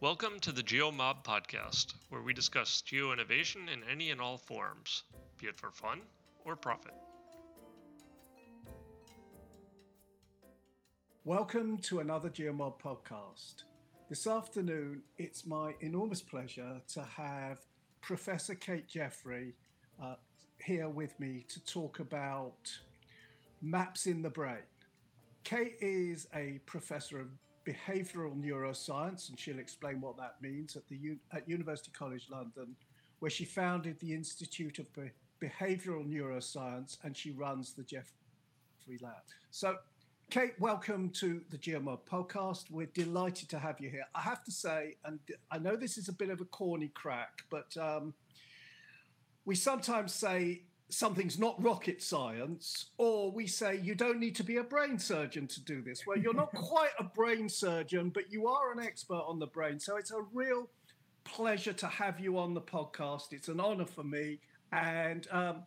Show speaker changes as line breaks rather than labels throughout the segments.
Welcome to the GeoMob podcast, where we discuss geo innovation in any and all forms, be it for fun or profit.
Welcome to another GeoMob podcast. This afternoon, it's my enormous pleasure to have Professor Kate Jeffery uh, here with me to talk about maps in the brain. Kate is a professor of behavioral neuroscience, and she'll explain what that means at the at University College London, where she founded the Institute of Be- Behavioral Neuroscience, and she runs the Jeffery Lab. So, Kate, welcome to the GeoMob podcast. We're delighted to have you here. I have to say, and I know this is a bit of a corny crack, but um, we sometimes say something's not rocket science, or we say you don't need to be a brain surgeon to do this. Well, you're not quite a brain surgeon, but you are an expert on the brain. So it's a real pleasure to have you on the podcast. It's an honor for me. And um,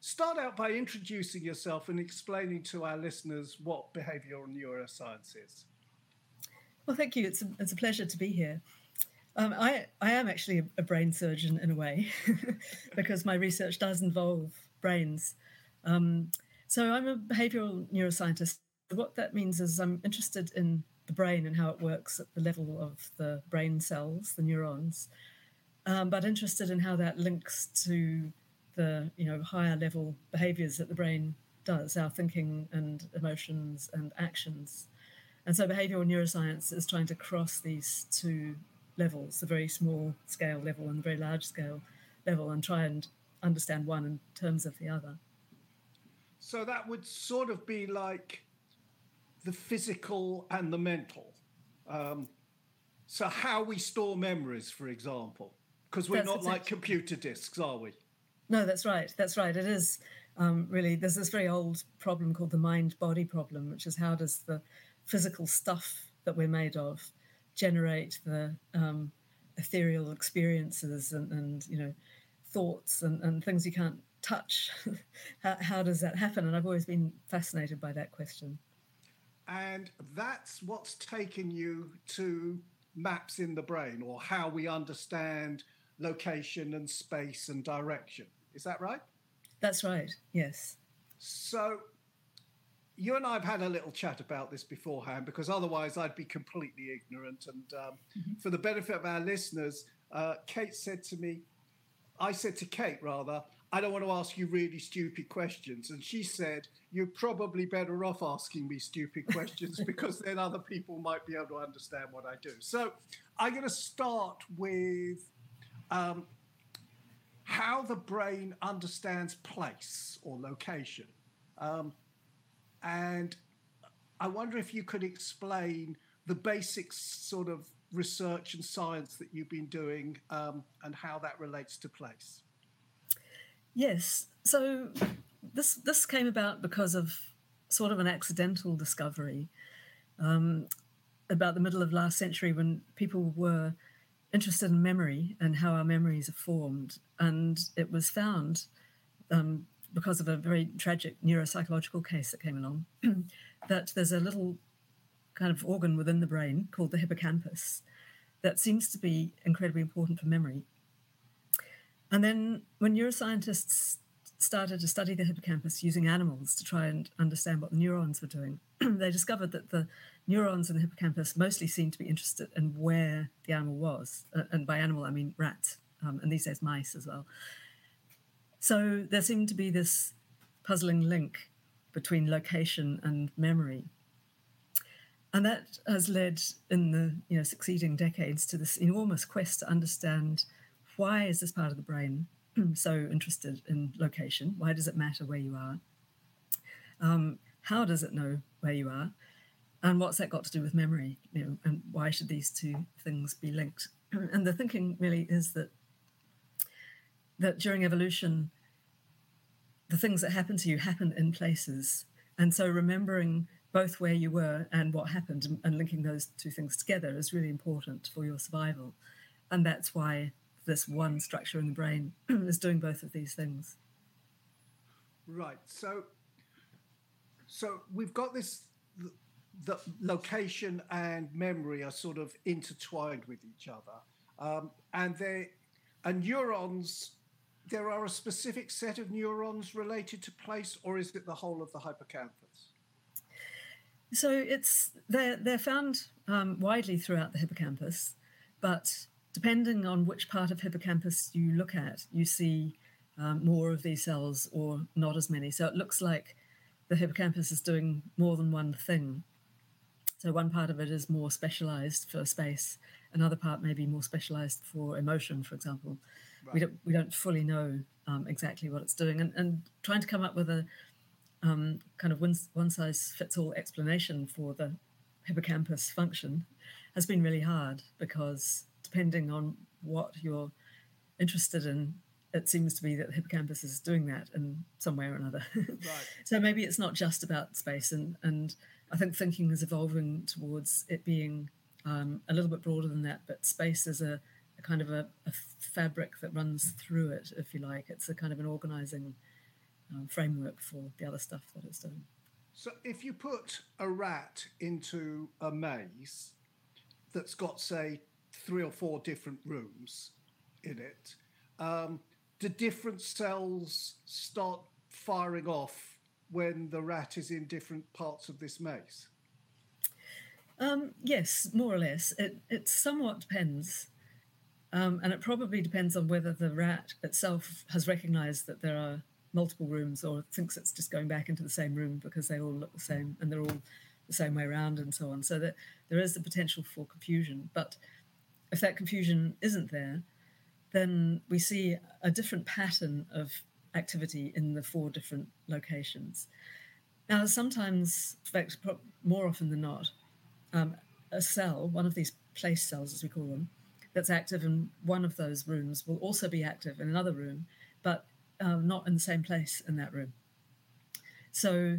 start out by introducing yourself and explaining to our listeners what behavioral neuroscience is.
Well, thank you. It's a, it's a pleasure to be here. Um, I, I am actually a, brain surgeon in a way because my research does involve brains. Um, so I'm a behavioral neuroscientist. What that means is I'm interested in the brain and how it works at the level of the brain cells, the neurons, um, but interested in how that links to the you know higher level behaviors that the brain does, our thinking and emotions and actions. And so behavioral neuroscience is trying to cross these two levels, the very small scale level and the very large scale level, and try and understand one in terms of the other.
So that would sort of be like the physical and the mental. Um, so how we store memories, for example, because we're that's not exactly. like computer disks, are we?
No, that's right. That's right. It is um, really. There's this very old problem called the mind-body problem, which is how does the physical stuff that we're made of generate the um, ethereal experiences and, and, you know thoughts and, and things you can't touch. how, how does that happen? And I've always been fascinated by that question.
And that's what's taken you to maps in the brain or how we understand location and space and direction. Is that right?
That's right, yes.
So you and I have had a little chat about this beforehand because otherwise I'd be completely ignorant. And um, mm-hmm. for the benefit of our listeners, uh, Kate said to me, I said to Kate, rather, I don't want to ask you really stupid questions. And she said, You're probably better off asking me stupid questions because then other people might be able to understand what I do. So I'm going to start with um, how the brain understands place or location. Um, and I wonder if you could explain the basic sort of research and science that you've been doing um, and how that relates to place.
Yes. So this this came about because of sort of an accidental discovery um, about the middle of last century when people were interested in memory and how our memories are formed, and it was found um, because of a very tragic neuropsychological case that came along that there's a little kind of organ within the brain called the hippocampus that seems to be incredibly important for memory. And then when neuroscientists started to study the hippocampus using animals to try and understand what the neurons were doing, they discovered that the neurons in the hippocampus mostly seemed to be interested in where the animal was. Uh, and by animal, I mean rats, um, and these days mice as well. So there seemed to be this puzzling link between location and memory. And that has led in the you know, succeeding decades to this enormous quest to understand why is this part of the brain so interested in location? Why does it matter where you are? Um, how does it know where you are? And what's that got to do with memory? You know, and why should these two things be linked? And the thinking really is that that during evolution, the things that happen to you happen in places. And so remembering both where you were and what happened and, linking those two things together is really important for your survival. And that's why this one structure in the brain is doing both of these things.
Right. So, so we've got this the location and memory are sort of intertwined with each other, um, and they and neurons. There are a specific set of neurons related to place, or is it the whole of the hippocampus?
So it's they're they're found um, widely throughout the hippocampus, but depending on which part of hippocampus you look at, you see um, more of these cells or not as many. So it looks like the hippocampus is doing more than one thing. So one part of it is more specialized for space, another part may be more specialized for emotion, for example. Right. We don't we don't fully know um, exactly what it's doing, and, and trying to come up with a um, kind of one, one size fits all explanation for the hippocampus function has been really hard because depending on what you're interested in, it seems to be that the hippocampus is doing that in some way or another. Right. so maybe it's not just about space, and and I think thinking is evolving towards it being um, a little bit broader than that. But space is a, a kind of a, a, fabric that runs through it, if you like. It's a kind of an organizing um, framework for the other stuff that it's doing.
So if you put a rat into a maze that's got, say, three or four different rooms in it, um, do different cells start firing off when the rat is in different parts of this maze?
Um, yes, more or less. It, it somewhat depends. Um, and it probably depends on whether the rat itself has recognized that there are multiple rooms or thinks it's just going back into the same room because they all look the same and they're all the same way around and so on. So that there is the potential for confusion. But if that confusion isn't there, then we see a different pattern of activity in the four different locations. Now, sometimes, in fact, more often than not, um, a cell, one of these place cells, as we call them, that's active in one of those rooms will also be active in another room, but um, not in the same place in that room. So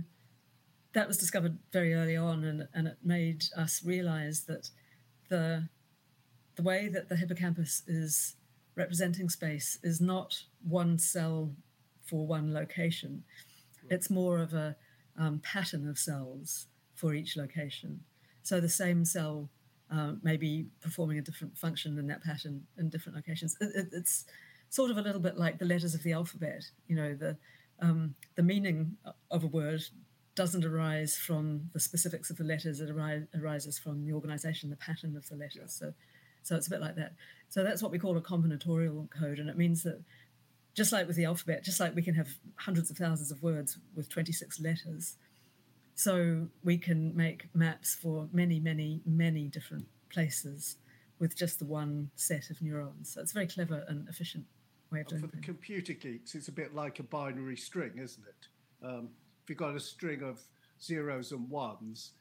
that was discovered very early on, and, and it made us realize that the the way that the hippocampus is representing space is not one cell for one location. It's more of a um, pattern of cells for each location. So the same cell uh, may performing a different function in that pattern in different locations. It, it, it's sort of a little bit like the letters of the alphabet. You know, the um, the meaning of a word doesn't arise from the specifics of the letters. It ari- arises from the organization, the pattern of the letters. Yeah. So, so it's a bit like that. So that's what we call a combinatorial code, and it means that just like with the alphabet, just like we can have hundreds of thousands of words with 26 letters, so we can make maps for many, many, many different places with just the one set of neurons. So it's very clever and efficient way of doing
it. For the computer geeks, it's a bit like a binary string, isn't it? Um, if you've got a string of zeros and ones,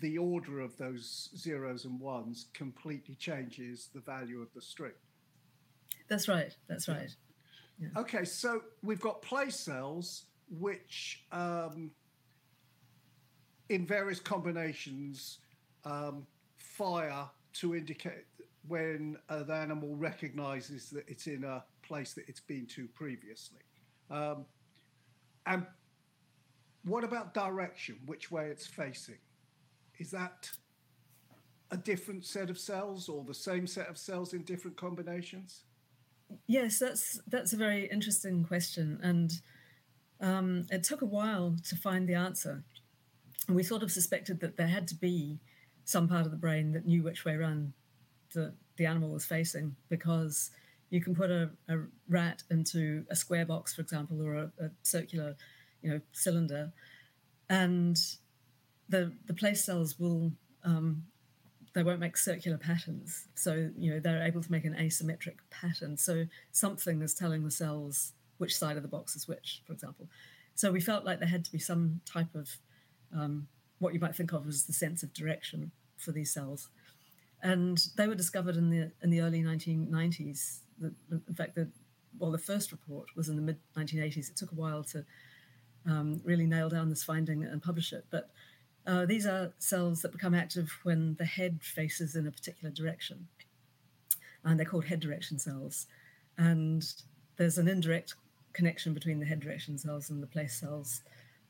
the order of those zeros and ones completely changes the value of the string.
That's right. That's right.
Yeah. Okay, so we've got place cells, which um, in various combinations um, fire to indicate when an animal recognizes that it's in a place that it's been to previously. Um, and what about direction, which way it's facing? Is that a different set of cells or the same set of cells in different combinations?
Yes, that's that's a very interesting question, and um, it took a while to find the answer. We sort of suspected that there had to be some part of the brain that knew which way around the, the animal was facing because you can put a, a rat into a square box, for example, or a, a circular, you know, cylinder, and the the place cells will um, they won't make circular patterns. So you know they're able to make an asymmetric pattern. So something is telling the cells which side of the box is which, for example. So we felt like there had to be some type of um, what you might think of as the sense of direction for these cells. And they were discovered in the in the early 1990s. The, in fact, the well, the first report was in the mid 1980s. It took a while to um, really nail down this finding and publish it. But uh, these are cells that become active when the head faces in a particular direction, and they're called head direction cells. And there's an indirect connection between the head direction cells and the place cells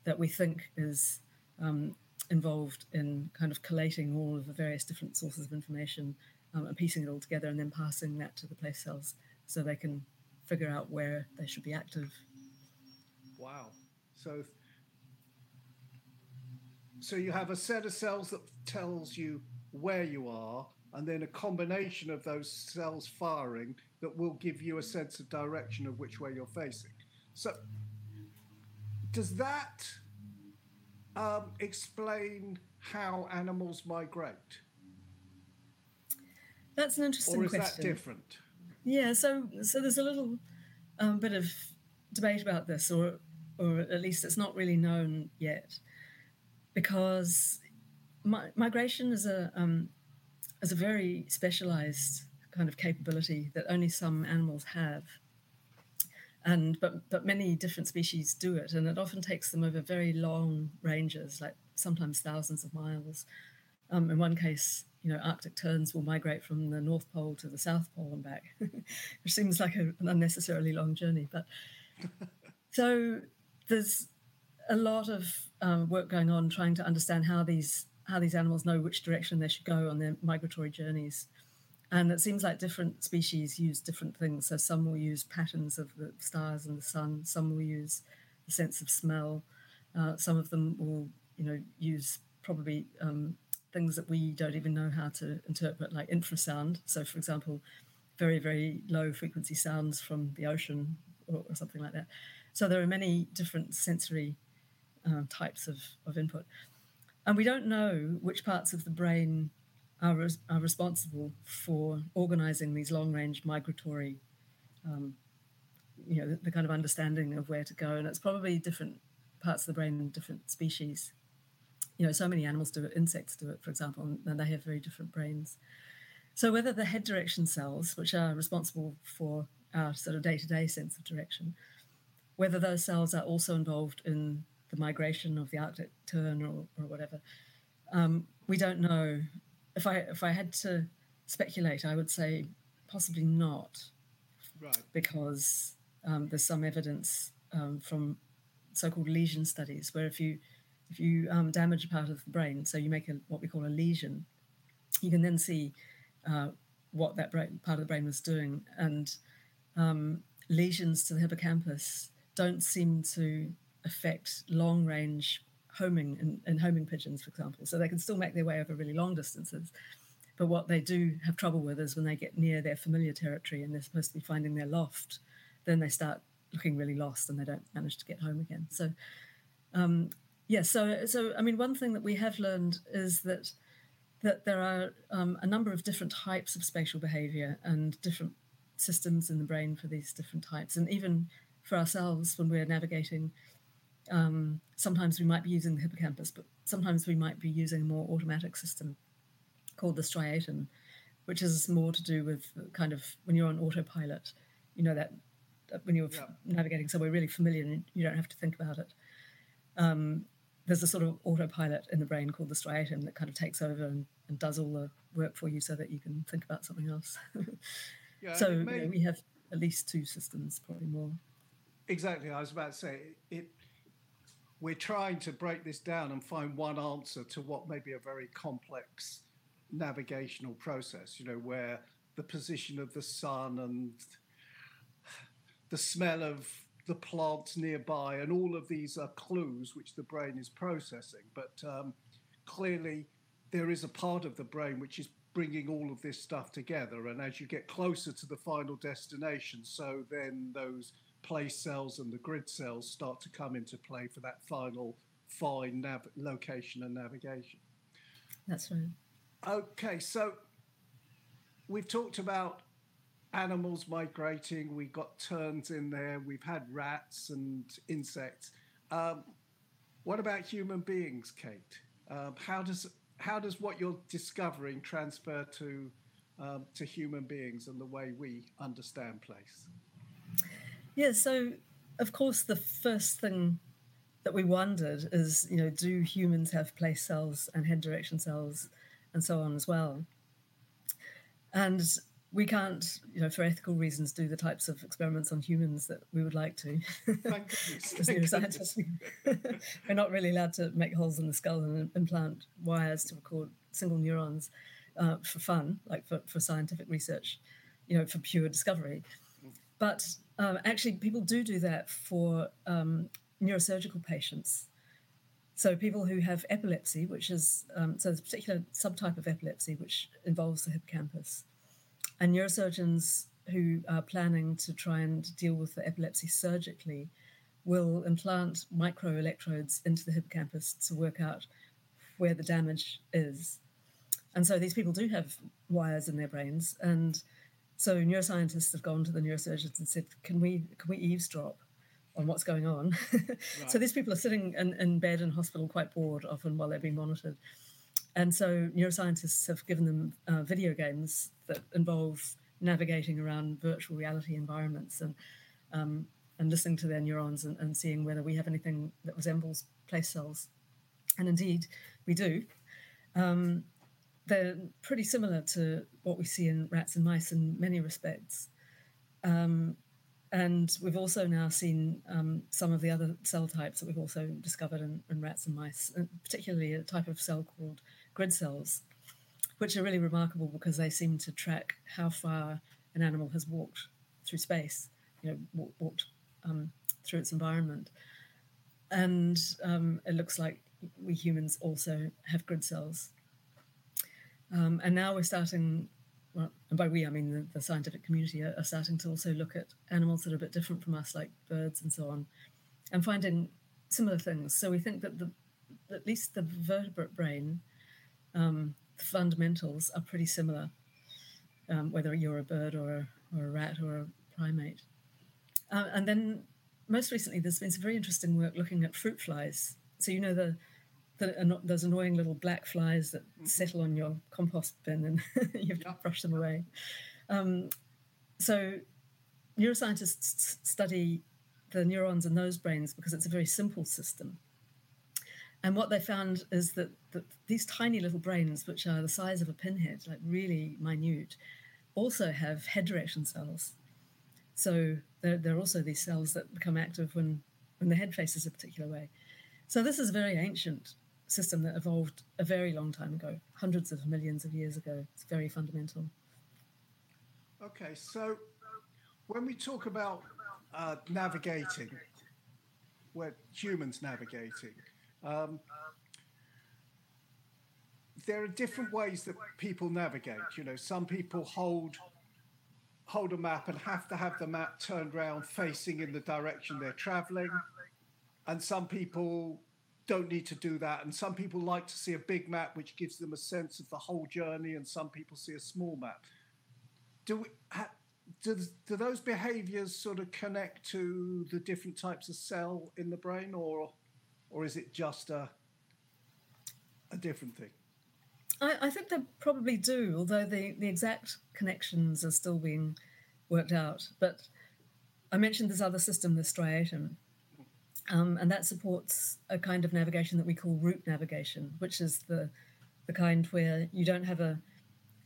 that we think is um, involved in kind of collating all of the various different sources of information um, and piecing it all together and then passing that to the place cells so they can figure out where they should be active.
Wow. So so you have a set of cells that tells you where you are and then a combination of those cells firing that will give you a sense of direction of which way you're facing. So does that um, explain how animals migrate?
That's an interesting question.
or is
question.
that different?
Yeah, so so there's a little um, bit of debate about this, or or at least it's not really known yet, because mi- migration is a um, is a very specialized kind of capability that only some animals have, and but but many different species do it, and it often takes them over very long ranges, like sometimes thousands of miles. Um, in one case, you know, Arctic terns will migrate from the North Pole to the South Pole and back, which seems like a, an unnecessarily long journey. But so there's a lot of um, work going on trying to understand how these how these animals know which direction they should go on their migratory journeys. And it seems like different species use different things. So some will use patterns of the stars and the sun. Some will use the sense of smell. Uh, some of them will, you know, use probably um, things that we don't even know how to interpret, like infrasound. So, for example, very, very low frequency sounds from the ocean or, or something like that. So, there are many different sensory uh, types of, of input. And we don't know which parts of the brain are, res- are responsible for organizing these long range migratory, um, you know, the, the kind of understanding of where to go. And it's probably different parts of the brain in different species you know, so many animals do it, insects do it, for example, and they have very different brains. So whether the head direction cells, which are responsible for our sort of day-to-day sense of direction, whether those cells are also involved in the migration of the Arctic tern or, or whatever, um, we don't know. If I if I had to speculate, I would say possibly not,
right?
Because um, there's some evidence um, from so-called lesion studies where if you if you um, damage a part of the brain, so you make a, what we call a lesion, you can then see uh, what that brain, part of the brain was doing. And um, lesions to the hippocampus don't seem to affect long range homing in, in homing pigeons, for example. So they can still make their way over really long distances. But what they do have trouble with is when they get near their familiar territory and they're supposed to be finding their loft, then they start looking really lost and they don't manage to get home again. So um, Yes, so so I mean, one thing that we have learned is that that there are um, a number of different types of spatial behavior and different systems in the brain for these different types, and even for ourselves when we're navigating. Um, sometimes we might be using the hippocampus, but sometimes we might be using a more automatic system called the striatum, which is more to do with kind of when you're on autopilot, you know that when you're yeah. navigating somewhere really familiar and you don't have to think about it. Um, there's a sort of autopilot in the brain called the striatum that kind of takes over and, and does all the work for you so that you can think about something else. yeah, so may... you know, we have at least two systems, probably more.
Exactly. I was about to say it. We're trying to break this down and find one answer to what may be a very complex navigational process. You know, where the position of the sun and the smell of the plants nearby, and all of these are clues which the brain is processing. But um, clearly, there is a part of the brain which is bringing all of this stuff together. And as you get closer to the final destination, so then those place cells and the grid cells start to come into play for that final fine nav- location and navigation.
That's right.
Okay, so we've talked about animals migrating. We've got terns in there. We've had rats and insects. Um, what about human beings, Kate? Um, how does how does what you're discovering transfer to um, to human beings and the way we understand place?
Yeah. So, of course, the first thing that we wondered is, you know, do humans have place cells and head direction cells and so on as well? And we can't, you know, for ethical reasons, do the types of experiments on humans that we would like to.
Thank goodness. Thank
neuroscientists, we're not really allowed to make holes in the skull and implant wires to record single neurons uh, for fun, like for, for scientific research, you know, for pure discovery. But um, actually, people do do that for um, neurosurgical patients. So people who have epilepsy, which is um, so there's a particular subtype of epilepsy which involves the hippocampus, and neurosurgeons who are planning to try and deal with the epilepsy surgically will implant microelectrodes into the hippocampus to work out where the damage is. And so these people do have wires in their brains. And so neuroscientists have gone to the neurosurgeons and said, can we, can we eavesdrop on what's going on? Right. so these people are sitting in, in bed in hospital quite bored often while they're being monitored. And so neuroscientists have given them uh, video games that involve navigating around virtual reality environments and um, and listening to their neurons and, and, seeing whether we have anything that resembles place cells. And indeed, we do. Um, they're pretty similar to what we see in rats and mice in many respects. Um, and we've also now seen um, some of the other cell types that we've also discovered in, in rats and mice, and particularly a type of cell called grid cells, which are really remarkable because they seem to track how far an animal has walked through space, you know, walked um, through its environment. And um, it looks like we humans also have grid cells. Um, and now we're starting, well, and by we I mean the, the scientific community are, are, starting to also look at animals that are a bit different from us, like birds and so on, and finding similar things. So we think that the, at least the vertebrate brain um, the fundamentals are pretty similar, um, whether you're a bird or a, or a rat or a primate. Uh, and then most recently, there's been some very interesting work looking at fruit flies. So you know the, the those annoying little black flies that mm-hmm. settle on your compost bin and you have to brush them away. Um, so neuroscientists study the neurons in those brains because it's a very simple system. And what they found is that, that these tiny little brains, which are the size of a pinhead, like really minute, also have head direction cells. So there, there are also these cells that become active when, when the head faces a particular way. So this is very ancient system that evolved a very long time ago, hundreds of millions of years ago. It's very fundamental.
Okay, so when we talk about uh, navigating, where humans navigating, um, there are different ways that people navigate. You know, some people hold hold a map and have to have the map turned around facing in the direction they're traveling. And some people don't need to do that. And some people like to see a big map, which gives them a sense of the whole journey. And some people see a small map. Do we, ha, do, do those behaviors sort of connect to the different types of cell in the brain, or or is it just a a different thing?
I, I think they probably do, although the, the exact connections are still being worked out. But I mentioned this other system, the striatum, um, and that supports a kind of navigation that we call route navigation, which is the the kind where you don't have a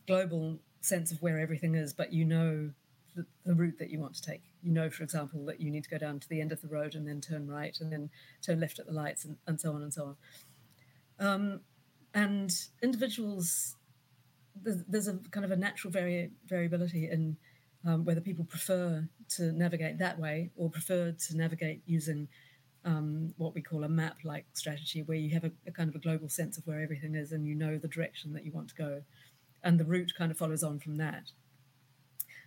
global sense of where everything is, but you know the, the, route that you want to take. You know, for example, that you need to go down to the end of the road and then turn right and then turn left at the lights and, and so on and so on. Um, and individuals, there's, there's, a kind of a natural vari- variability in um, whether people prefer to navigate that way or prefer to navigate using um, what we call a map like strategy, where you have a, a kind of a global sense of where everything is and you know the direction that you want to go. And the route kind of follows on from that.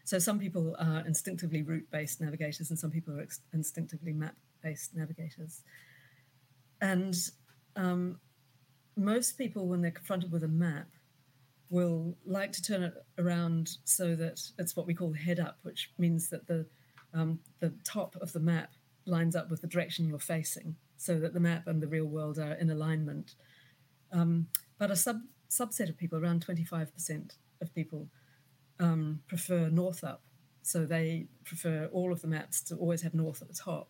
So some people are instinctively route-based navigators, and some people are ex- instinctively map-based navigators. And um, most people, when they're confronted with a map, will like to turn it around so that it's what we call head up, which means that the um, the top of the map lines up with the direction you're facing, so that the map and the real world are in alignment. Um, but a sub subset of people, around 25% of people, um, prefer north up. So they prefer all of the maps to always have north at the top.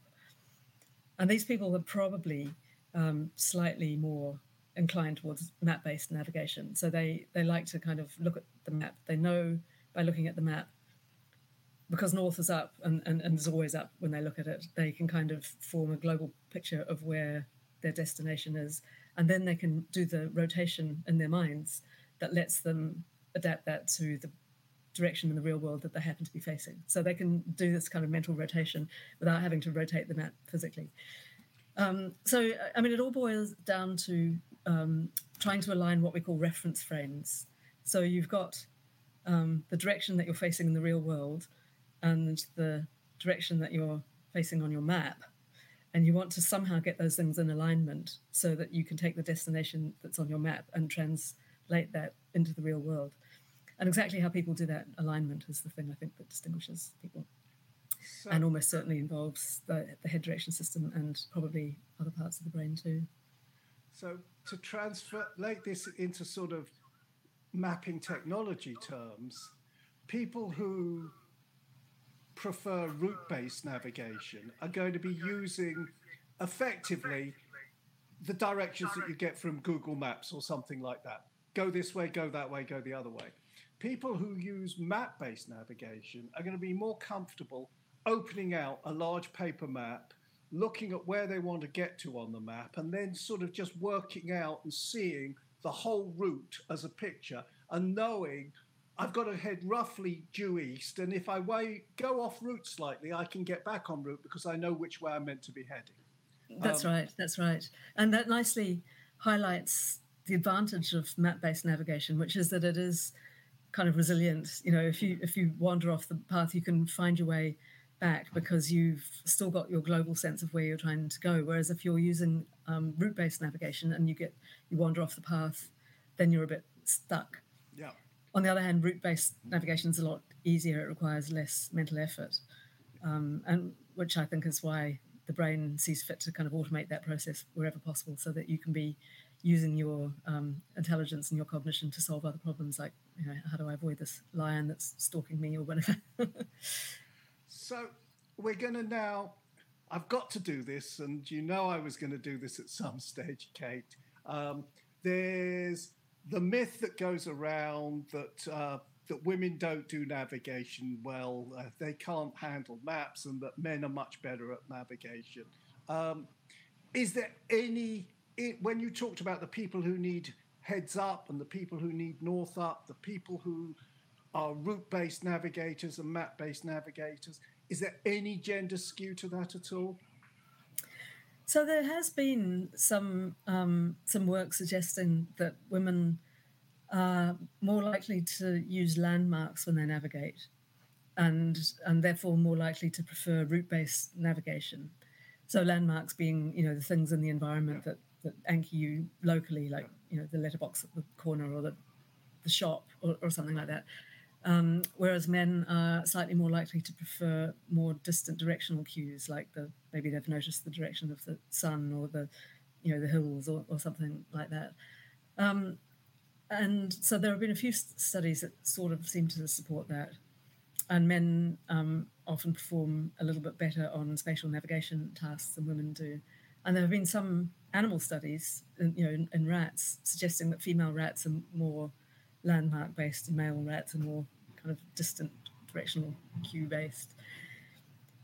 And these people are probably um, slightly more inclined towards map based navigation. So they, they like to kind of look at the map. They know by looking at the map. Because north is up and, and, and is always up when they look at it, they can kind of form a global picture of where their destination is. And then they can do the rotation in their minds that lets them adapt that to the direction in the real world that they happen to be facing. So they can do this kind of mental rotation without having to rotate the map physically. Um, so, I mean, it all boils down to um, trying to align what we call reference frames. So you've got um, the direction that you're facing in the real world and the direction that you're facing on your map. And you want to somehow get those things in alignment so that you can take the destination that's on your map and translate that into the real world. And exactly how people do that alignment is the thing I think that distinguishes people. So, and almost certainly involves the, the head direction system and probably other parts of the brain too.
So to translate this into sort of mapping technology terms, people who prefer route-based navigation are going to be using effectively the directions that you get from Google Maps or something like that. Go this way, go that way, go the other way. People who use map based navigation are going to be more comfortable opening out a large paper map, looking at where they want to get to on the map, and then sort of just working out and seeing the whole route as a picture and knowing I've got to head roughly due east, and if I way, go off route slightly, I can get back on route because I know which way I'm meant to be heading.
That's um, right. That's right. And that nicely highlights the advantage of map-based navigation, which is that it is kind of resilient. You know, if you if you wander off the path, you can find your way back because you've still got your global sense of where you're trying to go. Whereas if you're using um, route-based navigation and you get you wander off the path, then you're a bit stuck. On the other hand, route-based navigation is a lot easier. It requires less mental effort, um, and which I think is why the brain sees fit to kind of automate that process wherever possible, so that you can be using your um, intelligence and your cognition to solve other problems, like you know, how do I avoid this lion that's stalking me or whatever.
so we're going to now. I've got to do this, and you know I was going to do this at some stage, Kate. Um, there's the myth that goes around that uh, that women don't do navigation well, uh, they can't handle maps, and that men are much better at navigation. Um, is there any it, when you talked about the people who need heads up and the people who need north up, the people who are route-based navigators and map-based navigators, is there any gender skew to that at all?
So there has been some um, some work suggesting that women are more likely to use landmarks when they navigate, and and therefore more likely to prefer route-based navigation. So landmarks being you know the things in the environment that that anchor you locally, like you know the letterbox at the corner or the the shop or, or something like that. Um, whereas men are slightly more likely to prefer more distant directional cues, like the maybe they've noticed the direction of the sun or the you know the hills or, or something like that. Um, and so there have been a few studies that sort of seem to support that. And men um, often perform a little bit better on spatial navigation tasks than women do. And there have been some animal studies, you know, in, in rats, suggesting that female rats are more landmark based and male rats are more kind of distant directional cue based.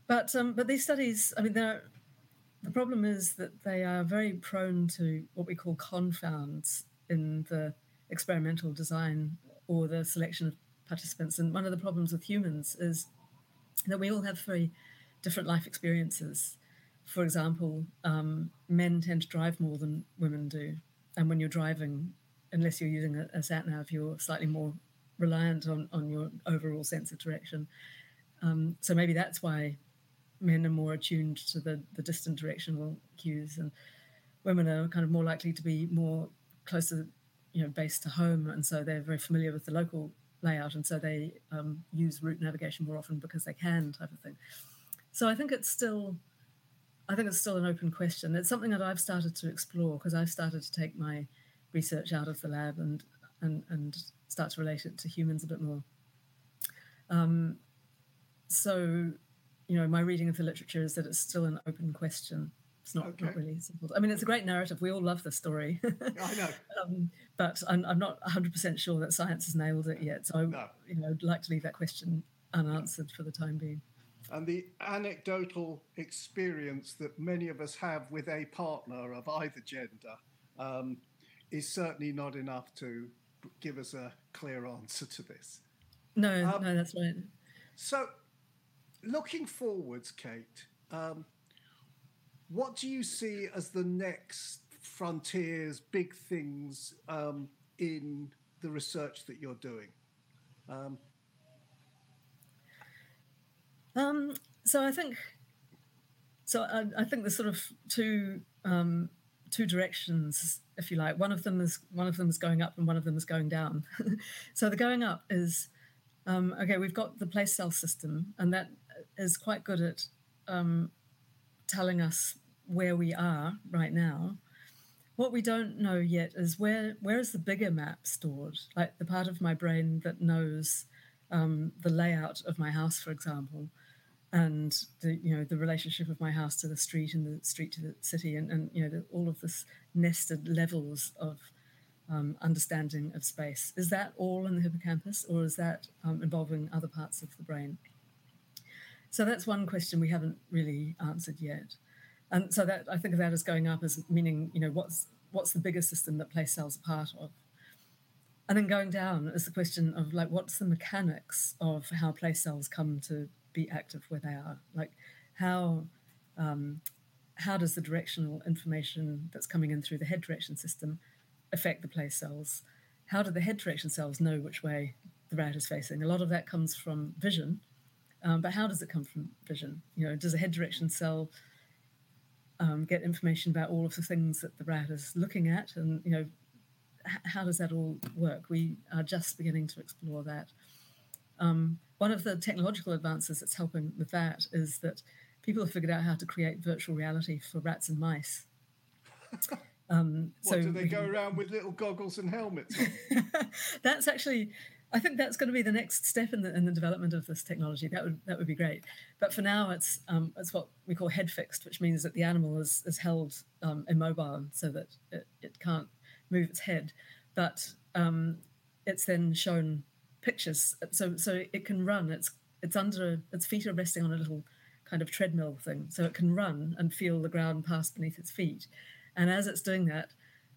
But um, but these studies, I mean, they're, the problem is that they are very prone to what we call confounds in the experimental design or the selection of participants. And one of the problems with humans is that we all have very different life experiences for example, um, men tend to drive more than women do. And when you're driving, unless you're using a, a sat nav, you're slightly more reliant on, on your overall sense of direction. Um, so maybe that's why men are more attuned to the, the distant directional cues, and women are kind of more likely to be more closer, you know, based to home, and so they're very familiar with the local layout, and so they um, use route navigation more often because they can, type of thing. So I think it's still I think it's still an open question. It's something that I've started to explore because I've started to take my research out of the lab and and and start to relate it to humans a bit more. Um, so, you know, my reading of the literature is that it's still an open question, It's not,
Okay.
not really simple. I mean, it's a great narrative. We all love the story.
I know.
um, but I'm, I'm not 100% sure that science has nailed it yet. So, I,
No.
you know, I'd like to leave that question unanswered for the time being.
And the anecdotal experience that many of us have with a partner of either gender um, is certainly not enough to give us a clear answer to this.
No,
Um,
no, that's right.
So, looking forwards, Kate, um, what do you see as the next frontiers, big things um, in the research that you're doing? Um,
Um, so I think, so I, I think there's sort of two um, two directions, if you like. One of them is one of them is going up, and one of them is going down. so the going up is um, okay. We've got the place cell system, and that is quite good at um, telling us where we are right now. What we don't know yet is where where is the bigger map stored, like the part of my brain that knows um, the layout of my house, for example, and the you know the relationship of my house to the street and the street to the city, and, and you know the, all of this nested levels of um, understanding of space. Is that all in the hippocampus, or is that um, involving other parts of the brain? So that's one question we haven't really answered yet. And so that I think of that as going up as meaning, you know, what's what's the bigger system that place cells are part of? And then going down is the question of like what's the mechanics of how place cells come to be active where they are? Like how um, how does the directional information that's coming in through the head direction system affect the place cells? How do the head direction cells know which way the rat is facing? A lot of that comes from vision, um, but how does it come from vision? You know, does a head direction cell um, get information about all of the things that the rat is looking at, and you know, h- how does that all work? We are just beginning to explore that. Um, one of the technological advances that's helping with that is that people have figured out how to create virtual reality for rats and mice. Um,
what, do they
we
go around with little goggles and helmets on?
that's actually I think that's going to be the next step in the in the development of this technology. That would that would be great. But for now, it's um, it's what we call head fixed, which means that the animal is is held um, immobile so that it, it can't move its head. But um, it's then shown pictures, so so it can run. It's it's under its feet are resting on a little kind of treadmill thing, so it can run and feel the ground pass beneath its feet. And as it's doing that,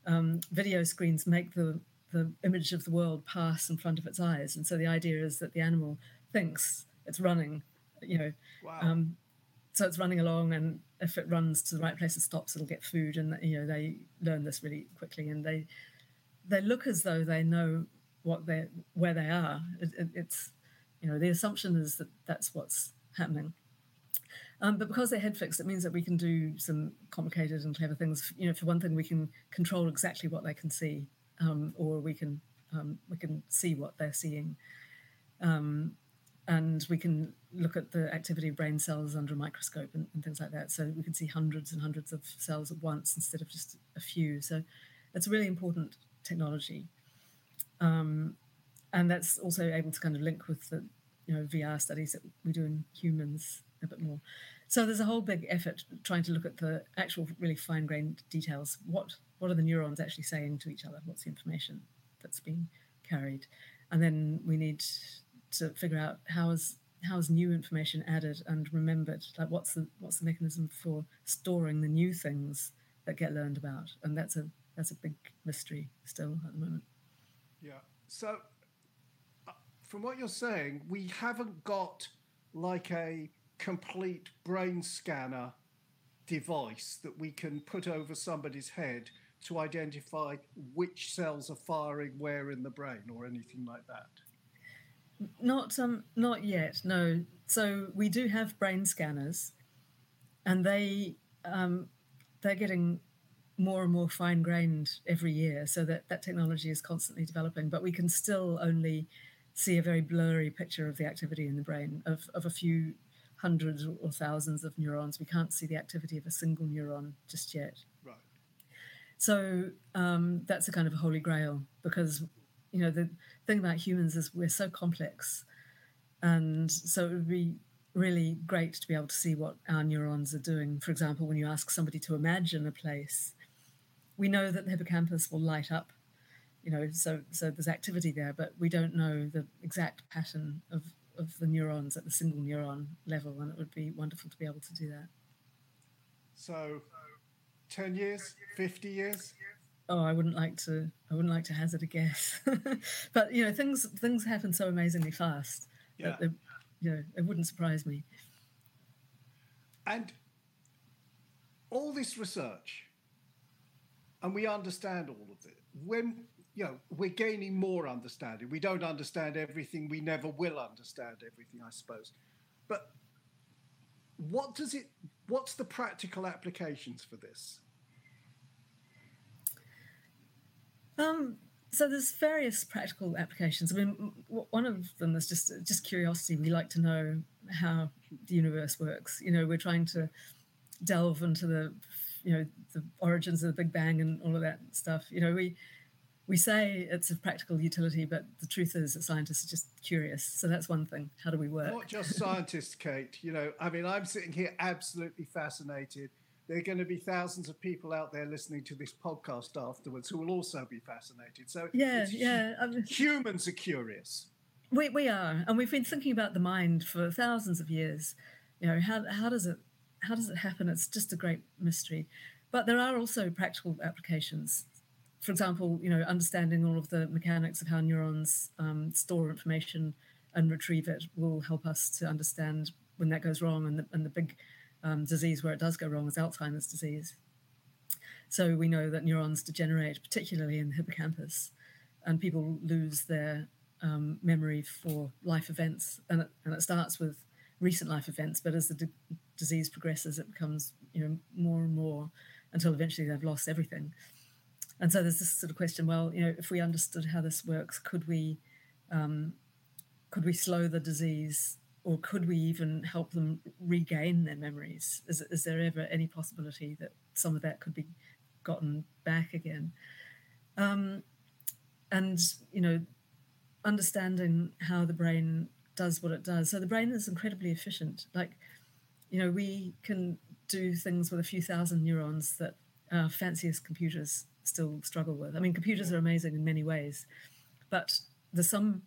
um, video screens make the the image of the world pass in front of its eyes, and so the idea is that the animal thinks it's running, you know,
Wow.
um, so it's running along, and if it runs to the right place and stops, it'll get food, and you know they learn this really quickly, and they they look as though they know what they where they are. It, it, it's you know the assumption is that that's what's happening. Um, but because they're head fixed, it means that we can do some complicated and clever things. You know, for one thing, we can control exactly what they can see, um, or we can um, we can see what they're seeing, um, and we can look at the activity of brain cells under a microscope and, and things like that. So we can see hundreds and hundreds of cells at once instead of just a few. So it's a really important technology, um, and that's also able to kind of link with the you know VR studies that we do in humans a bit more. So there's a whole big effort trying to look at the actual really fine-grained details. What what are the neurons actually saying to each other? What's the information that's being carried? And then we need to figure out how is how is new information added and remembered? Like what's the what's the mechanism for storing the new things that get learned about? And that's a that's a big mystery still at the moment.
Yeah. So, uh, from what you're saying, we haven't got like a complete brain scanner device that we can put over somebody's head to identify which cells are firing where in the brain or anything like that.
Not um not yet, no. So we do have brain scanners, and they um, they're getting more and more fine grained every year. So that that technology is constantly developing, but we can still only see a very blurry picture of the activity in the brain of of a few hundreds or thousands of neurons. We can't see the activity of a single neuron just yet.
Right.
So um, that's a kind of a holy grail because, you know, the thing about humans is we're so complex, and so it would be really great to be able to see what our neurons are doing. For example, when you ask somebody to imagine a place, we know that the hippocampus will light up, you know, so so there's activity there, but we don't know the exact pattern of, of the neurons at the single neuron level, and it would be wonderful to be able to do that.
So, ten years, fifty years.
Oh, I wouldn't like to. I wouldn't like to hazard a guess, but you know, things things happen so amazingly fast.
Yeah.
That, you know, it wouldn't surprise me.
And all this research, and we understand all of it. When you know we're gaining more understanding, we don't understand everything. We never will understand everything, I suppose. But what does it? What's the practical applications for this?
Um, so there's various practical applications. I mean, one of them is just just curiosity. We like to know how the universe works. You know, we're trying to delve into the you know the origins of the Big Bang and all of that stuff. You know, we we say it's of practical utility, but the truth is that scientists are just curious. So that's one thing. How do we work?
Not just scientists, Kate. You know, I mean, I'm sitting here absolutely fascinated there are going to be thousands of people out there listening to this podcast afterwards who will also be fascinated. So
yeah, yeah, I mean,
humans are curious.
We we are, and we've been thinking about the mind for thousands of years. You know, how how does it how does it happen? It's just a great mystery. But there are also practical applications. For example, you know, understanding all of the mechanics of how neurons um, store information and retrieve it will help us to understand when that goes wrong and the, and the big um, disease where it does go wrong is Alzheimer's disease. So we know that neurons degenerate, particularly in the hippocampus, and people lose their um, memory for life events. And it, and it starts with recent life events, but as the d- disease progresses, it becomes you know more and more until eventually they've lost everything. And so there's this sort of question: well, you know, if we understood how this works, could we um, could we slow the disease or could we even help them regain their memories? Is, is there ever any possibility that some of that could be gotten back again? Um, and, you know, understanding how the brain does what it does. So the brain is incredibly efficient. Like, you know, we can do things with a few thousand neurons that our fanciest computers still struggle with. I mean, computers are amazing in many ways, but there's some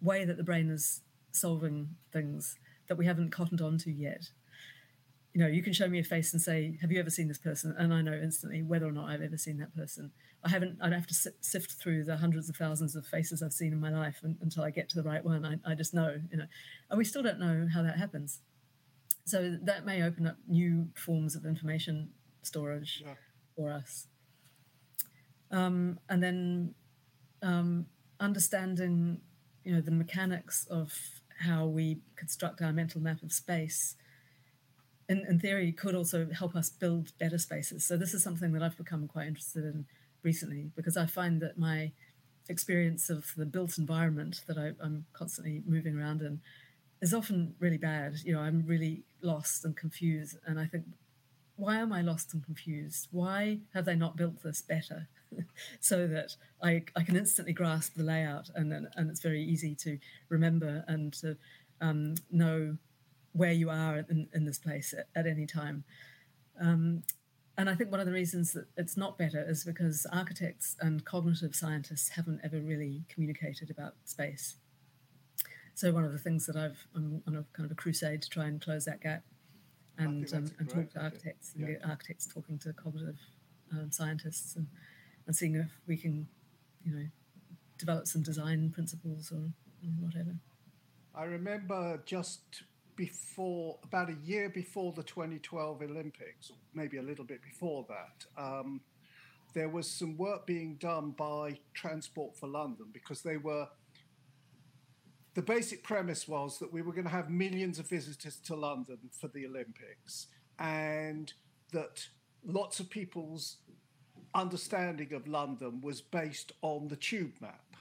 way that the brain is solving things that we haven't cottoned onto yet. You know, you can show me a face and say, "Have you ever seen this person?" And I know instantly whether or not I've ever seen that person. I haven't. I'd have to sift through the hundreds of thousands of faces I've seen in my life and, until I get to the right one. I, I just know, you know, and we still don't know how that happens. So that may open up new forms of information storage yeah. for us. Um, and then um, understanding, you know, the mechanics of how we construct our mental map of space in, in theory could also help us build better spaces so this is something that i've become quite interested in recently because i find that my experience of the built environment that I, i'm constantly moving around in is often really bad you know i'm really lost and confused and i think why am i lost and confused why have they not built this better so that I, I can instantly grasp the layout and, and it's very easy to remember and to um, know where you are in, in this place at, at any time. Um, and I think one of the reasons that it's not better is because architects and cognitive scientists haven't ever really communicated about space. So one of the things that I've I'm on a kind of a crusade to try and close that gap, and um, and talk to architects yeah. and get architects talking to cognitive um, scientists and and seeing if we can, you know, develop some design principles or whatever.
I remember just before, about a year before the 2012 Olympics, or maybe a little bit before that, um, there was some work being done by Transport for London because they were. The basic premise was that we were going to have millions of visitors to London for the Olympics, and that lots of people's understanding of London was based on the tube map.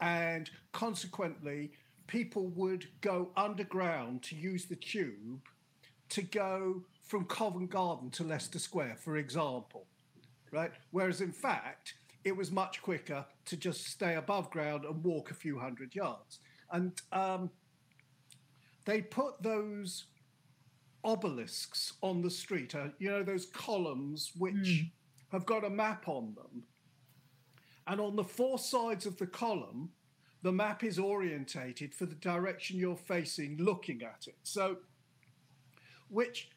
And consequently, people would go underground to use the tube to go from Covent Garden to Leicester Square, for example. Right? Whereas in fact, it was much quicker to just stay above ground and walk a few hundred yards. And um, they put those obelisks on the street, uh, you know, those columns which mm. have got a map on them. And on the four sides of the column, the map is orientated for the direction you're facing looking at it. So, which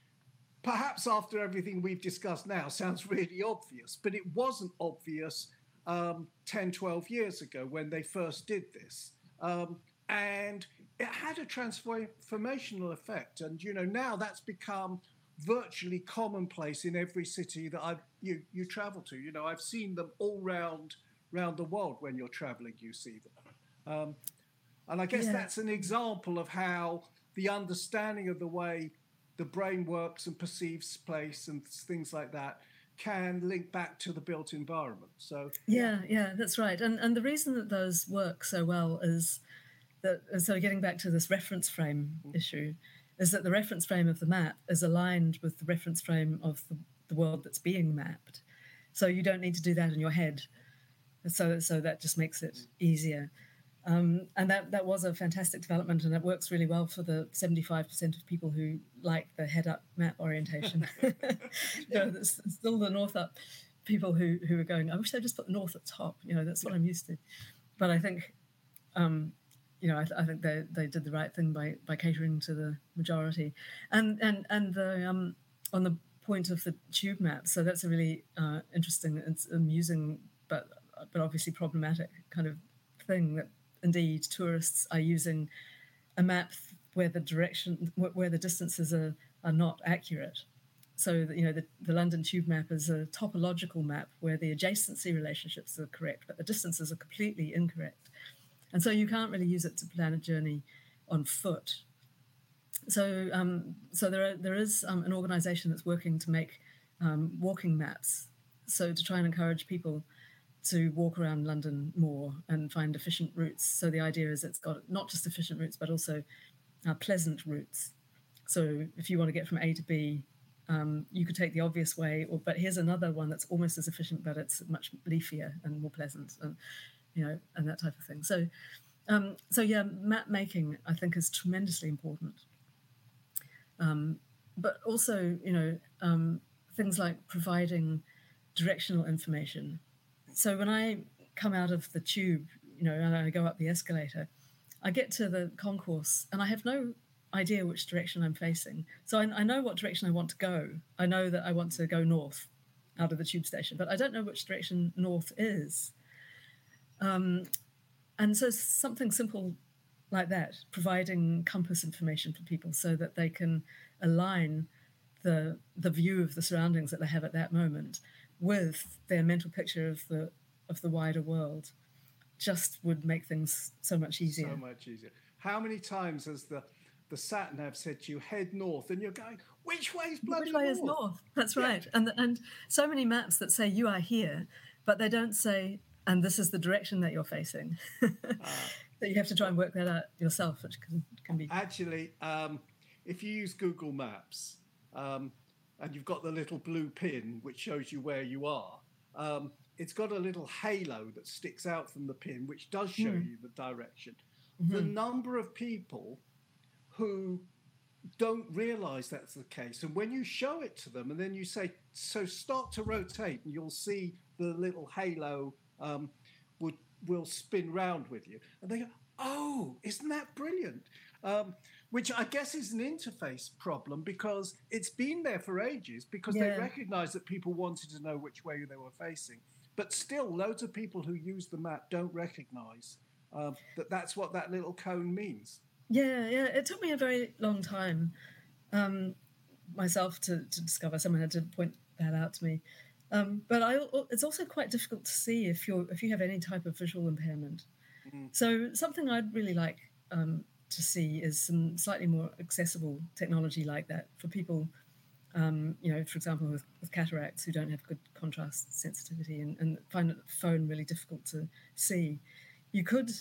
perhaps after everything we've discussed now sounds really obvious, but it wasn't obvious um, 10, 12 years ago when they first did this. Um, and it had a transformational effect. And, you know, now that's become virtually commonplace in every city that I've, you, you travel to. You know, I've seen them all round, round the world when you're traveling, you see them. Um, and I guess yeah. that's an example of how the understanding of the way the brain works and perceives space and things like that can link back to the built environment. So
yeah, yeah, that's right. And and the reason that those work so well is that so getting back to this reference frame mm-hmm. issue is that the reference frame of the map is aligned with the reference frame of the, the world that's being mapped. So you don't need to do that in your head. So so that just makes it mm. easier. Um, and that, that was a fantastic development, and it works really well for the 75% of people who like the head up map orientation. you know, still the north up people who, who are going, I wish they'd just put the north at top. You know, that's what I'm used to. But I think, um, you know, I, th- I, think they, they did the right thing by, by catering to the majority. And, and, and the, um, on the point of the tube map, so that's a really uh, interesting, it's amusing, but, but obviously problematic kind of thing that indeed tourists are using a map where the direction where the distances are, are not accurate so you know the, the london tube map is a topological map where the adjacency relationships are correct but the distances are completely incorrect and so you can't really use it to plan a journey on foot so um, so there are, there is um, an organization that's working to make um, walking maps so to try and encourage people to walk around London more and find efficient routes. So the idea is it's got not just efficient routes, but also uh, pleasant routes. So if you want to get from A to B, um, you could take the obvious way, or but here's another one that's almost as efficient, but it's much leafier and more pleasant, and you know, and that type of thing. So, um, so yeah, map making I think is tremendously important. Um, but also, you know, um, things like providing directional information so when I come out of the tube, you know, and I go up the escalator, I get to the concourse and I have no idea which direction I'm facing. So I, I, know what direction I want to go. I know that I want to go north out of the tube station, but I don't know which direction north is. Um, and so something simple like that, providing compass information for people so that they can align the the view of the surroundings that they have at that moment with their mental picture of the of the wider world just would make things so much easier.
So much easier. How many times has the the sat nav said to you head north and you're going which way is bloody
which way
north?
is north that's right yeah. and and so many maps that say you are here but they don't say and this is the direction that you're facing uh, that you have to try and work that out yourself which can, can be
actually um, if you use google maps um, and you've got the little blue pin which shows you where you are. Um, it's got a little halo that sticks out from the pin, which does show mm. you the direction. Mm-hmm. The number of people who don't realize that's the case. And when you show it to them and then you say, so start to rotate, and you'll see the little halo um, would, will spin round with you. And they go, oh, isn't that brilliant? Um, which I guess is an interface problem because it's been there for ages because yeah. they recognise that people wanted to know which way they were facing. But still, loads of people who use the map don't recognize um, that that's what that little cone means.
Yeah, yeah. It took me a very long time um, myself to, to discover. Someone had to point that out to me. Um, but I, it's also quite difficult to see if you if you have any type of visual impairment. Mm. So something I'd really like um, to see is some slightly more accessible technology like that for people, um, you know, for example, with, with, cataracts who don't have good contrast sensitivity and, and find the phone really difficult to see. You could.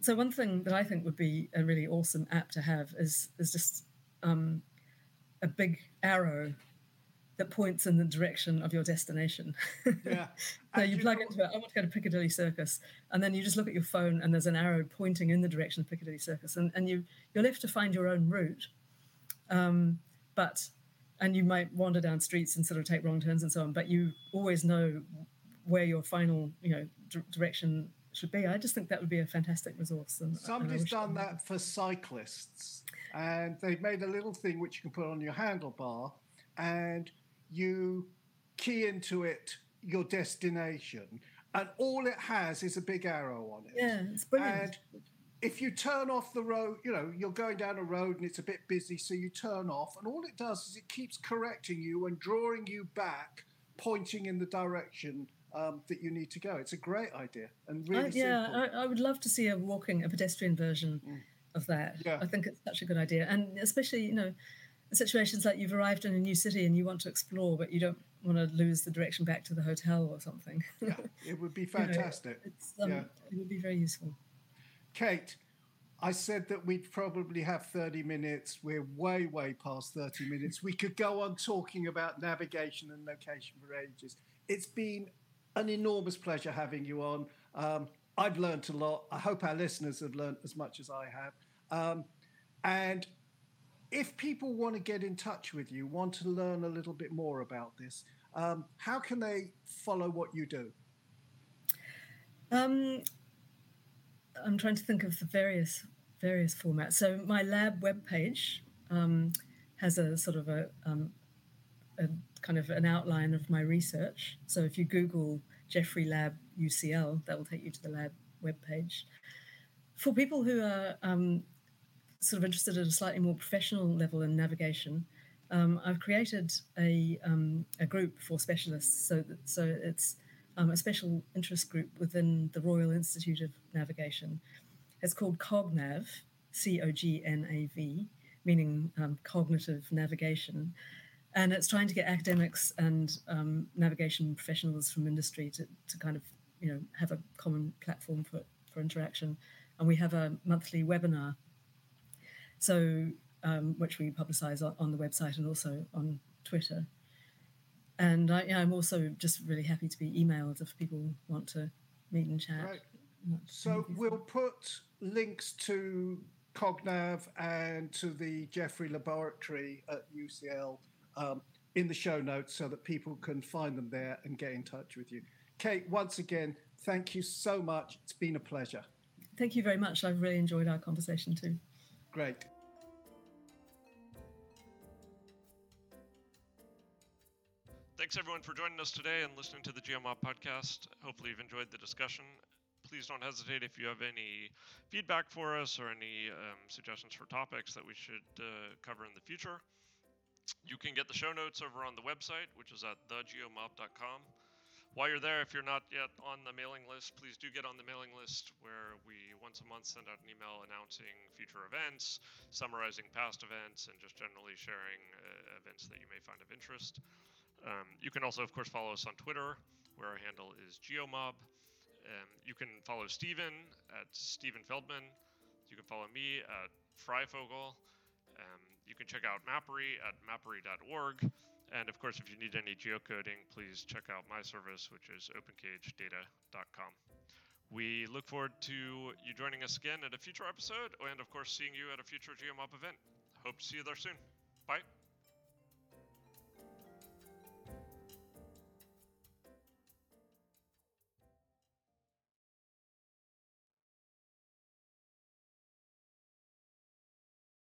So one thing that I think would be a really awesome app to have is is just um, a big arrow that points in the direction of your destination.
Yeah.
so
And
you
you
plug
know-
into it, I want to go to Piccadilly Circus, and then you just look at your phone and there's an arrow pointing in the direction of Piccadilly Circus, and, and you you're left to find your own route. Um, but and you might wander down streets and sort of take wrong turns and so on, but you always know where your final you know d- direction should be. I just think that would be a fantastic resource. And, and
Somebody's
wish
done
they-
that for cyclists, and they've made a little thing which you can put on your handlebar, and you key into it your destination, and all it has is a big arrow on it.
Yeah, it's brilliant.
And if you turn off the road, you know, you're going down a road and it's a bit busy, so you turn off, and all it does is it keeps correcting you and drawing you back, pointing in the direction um, that you need to go. It's a great idea and really
I, yeah,
simple. Mm.
I, I would love to see a walking, a pedestrian version of that.
Yeah.
I think it's such a good idea, and especially you know, situations like you've arrived in a new city and you want to explore, but you don't want to lose the direction back to the hotel or something.
yeah, it would be
You know,
fantastic.
it's, um,
Yeah.
It would be very useful.
Kate, I said that we'd probably have 30 minutes. We're way, way past 30 minutes. We could go on talking about navigation and location for ages. It's been an enormous pleasure having you on. Um, I've learned a lot. I hope our listeners have learned as much as I have. Um, and if people want to get in touch with you, want to learn a little bit more about this, um, how can they follow what you do?
Um, I'm trying to think of the various various formats. So my lab webpage um, has a sort of a, um, a kind of an outline of my research. So if you Google Jeffery Lab UCL, that will take you to the lab webpage. For people who are um, sort of interested at a slightly more professional level in navigation, um, I've created a, um, a group for specialists. So that, so it's um, a special interest group within the Royal Institute of Navigation. It's called CogNav, C O G N A V, meaning um, cognitive navigation. And it's trying to get academics and um, navigation professionals from industry to, to kind of you know have a common platform for, for interaction. And we have a monthly webinar, so um, which we publicise on, on the website and also on Twitter. And I, yeah, I'm also just really happy to be emailed if people want to meet and chat.
Right. So we'll put links to Cognav and to the Jeffery Laboratory at UCL um, in the show notes so that people can find them there and get in touch with you. Kate, once again, thank you so much. It's been a pleasure.
Thank you very much. I've really enjoyed our conversation too.
Great.
Thanks everyone for joining us today and listening to the GeoMob podcast. Hopefully you've enjoyed the discussion. Please don't hesitate if you have any feedback for us or any um, suggestions for topics that we should uh, cover in the future. You can get the show notes over on the website, which is at thegeomob.com. While you're there, if you're not yet on the mailing list, please do get on the mailing list where we once a month send out an email announcing future events, summarizing past events, and just generally sharing uh, events that you may find of interest. Um, you can also, of course, follow us on Twitter, where our handle is geomob. Um, you can follow Steven at Steven Feldman. You can follow me at Freyfogle. Um, you can check out Mappery at mappery.org. And of course, if you need any geocoding, please check out my service, which is opencagedata.com. We look forward to you joining us again at a future episode, and of course, seeing you at a future GeoMob event. Hope to see you there soon. Bye.